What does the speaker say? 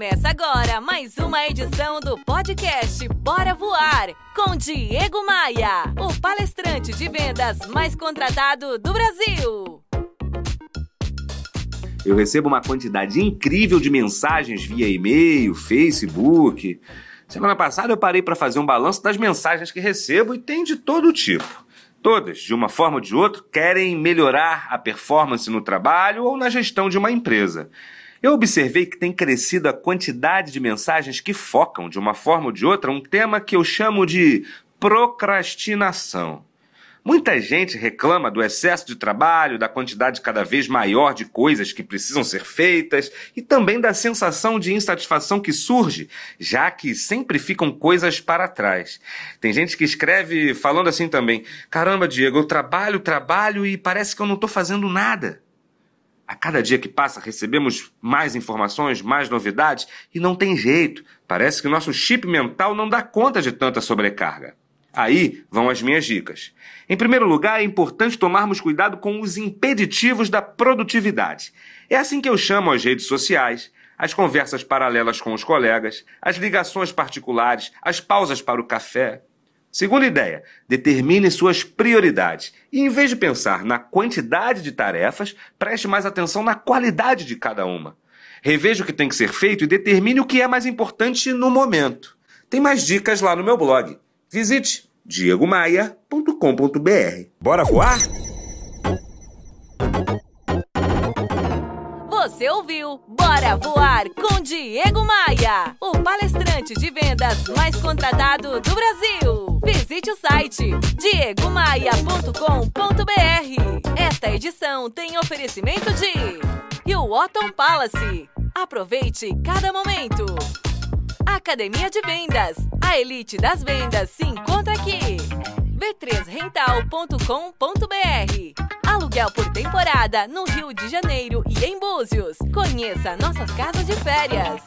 Começa agora mais uma edição do podcast Bora Voar com Diego Maia, o palestrante de vendas mais contratado do Brasil. Eu recebo uma quantidade incrível de mensagens via e-mail, Facebook. Semana passada eu parei para fazer um balanço das mensagens que recebo e tem de todo tipo. Todas, de uma forma ou de outra, querem melhorar a performance no trabalho ou na gestão de uma empresa. Eu observei que tem crescido a quantidade de mensagens que focam, de uma forma ou de outra, um tema que eu chamo de procrastinação. Muita gente reclama do excesso de trabalho, da quantidade cada vez maior de coisas que precisam ser feitas e também da sensação de insatisfação que surge, já que sempre ficam coisas para trás. Tem gente que escreve falando assim também: caramba, Diego, eu trabalho, trabalho e parece que eu não estou fazendo nada. A cada dia que passa, recebemos mais informações, mais novidades e não tem jeito. Parece que o nosso chip mental não dá conta de tanta sobrecarga. Aí vão as minhas dicas. Em primeiro lugar, é importante tomarmos cuidado com os impeditivos da produtividade. É assim que eu chamo as redes sociais, as conversas paralelas com os colegas, as ligações particulares, as pausas para o café. Segunda ideia, determine suas prioridades e, em vez de pensar na quantidade de tarefas, preste mais atenção na qualidade de cada uma. Reveja o que tem que ser feito e determine o que é mais importante no momento. Tem mais dicas lá no meu blog. Visite diegomaia.com.br. Bora voar? Você ouviu Bora Voar com Diego Maia, o palestrante de vendas mais contratado do Brasil. Visite o site diegomaia.com.br. Esta edição tem oferecimento de Otton Palace. Aproveite cada momento. Academia de Vendas. A elite das vendas se encontra aqui. b3rental.com.br. Aluguel por temporada no Rio de Janeiro e em Búzios. Conheça nossas casas de férias.